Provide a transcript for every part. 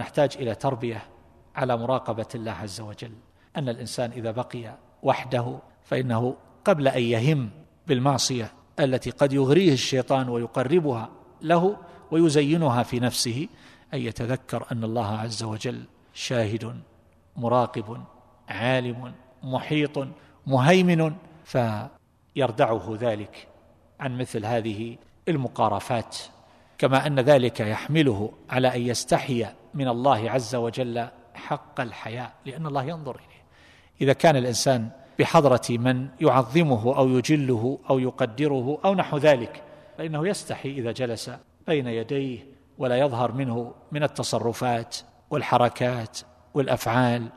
نحتاج إلى تربية على مراقبة الله عز وجل. أن الإنسان إذا بقي وحده فإنه قبل أن يهم بالمعصية التي قد يغريه الشيطان ويقربها له ويزينها في نفسه أن يتذكر أن الله عز وجل شاهد مراقب عالم محيط مهيمن فيردعه ذلك عن مثل هذه المقارفات. كما أن ذلك يحمله على أن يستحي من الله عز وجل حق الحياء لأن الله ينظر إليه. إذا كان الإنسان بحضرة من يعظمه أو يجله أو يقدره أو نحو ذلك فإنه يستحي إذا جلس بين يديه ولا يظهر منه من التصرفات والحركات والأفعال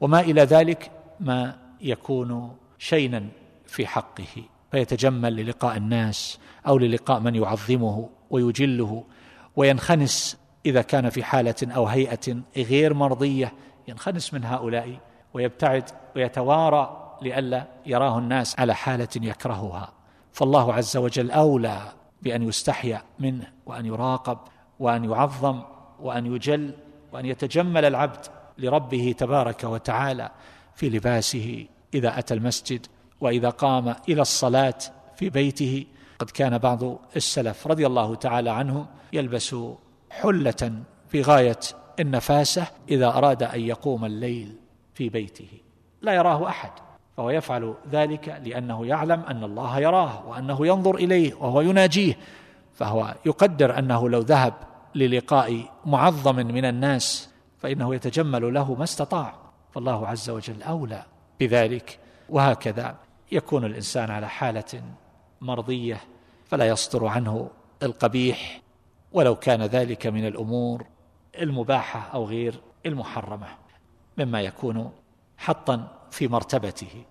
وما إلى ذلك ما يكون شينا في حقه. فيتجمل للقاء الناس أو للقاء من يعظمه. ويجله وينخنس إذا كان في حالة أو هيئة غير مرضية. ينخنس من هؤلاء ويبتعد ويتوارى لئلا يراه الناس على حالة يكرهها. فالله عز وجل أولى بأن يستحيا منه وأن يراقب وأن يعظم وأن يجل وأن يتجمل العبد لربه تبارك وتعالى في لباسه إذا أتى المسجد وإذا قام إلى الصلاة في بيته قد كان بعض السلف رضي الله تعالى عنهم يلبس حلة في غاية النفاسة إذا أراد أن يقوم الليل في بيته. لا يراه أحد فهو يفعل ذلك لأنه يعلم أن الله يراه وأنه ينظر إليه وهو يناجيه فهو يقدر أنه لو ذهب للقاء معظم من الناس فإنه يتجمل له ما استطاع. فالله عز وجل أولى بذلك وهكذا يكون الإنسان على حالة مرضية فلا يصدر عنه القبيح ولو كان ذلك من الأمور المباحة أو غير المحرمة مما يكون حطا في مرتبته.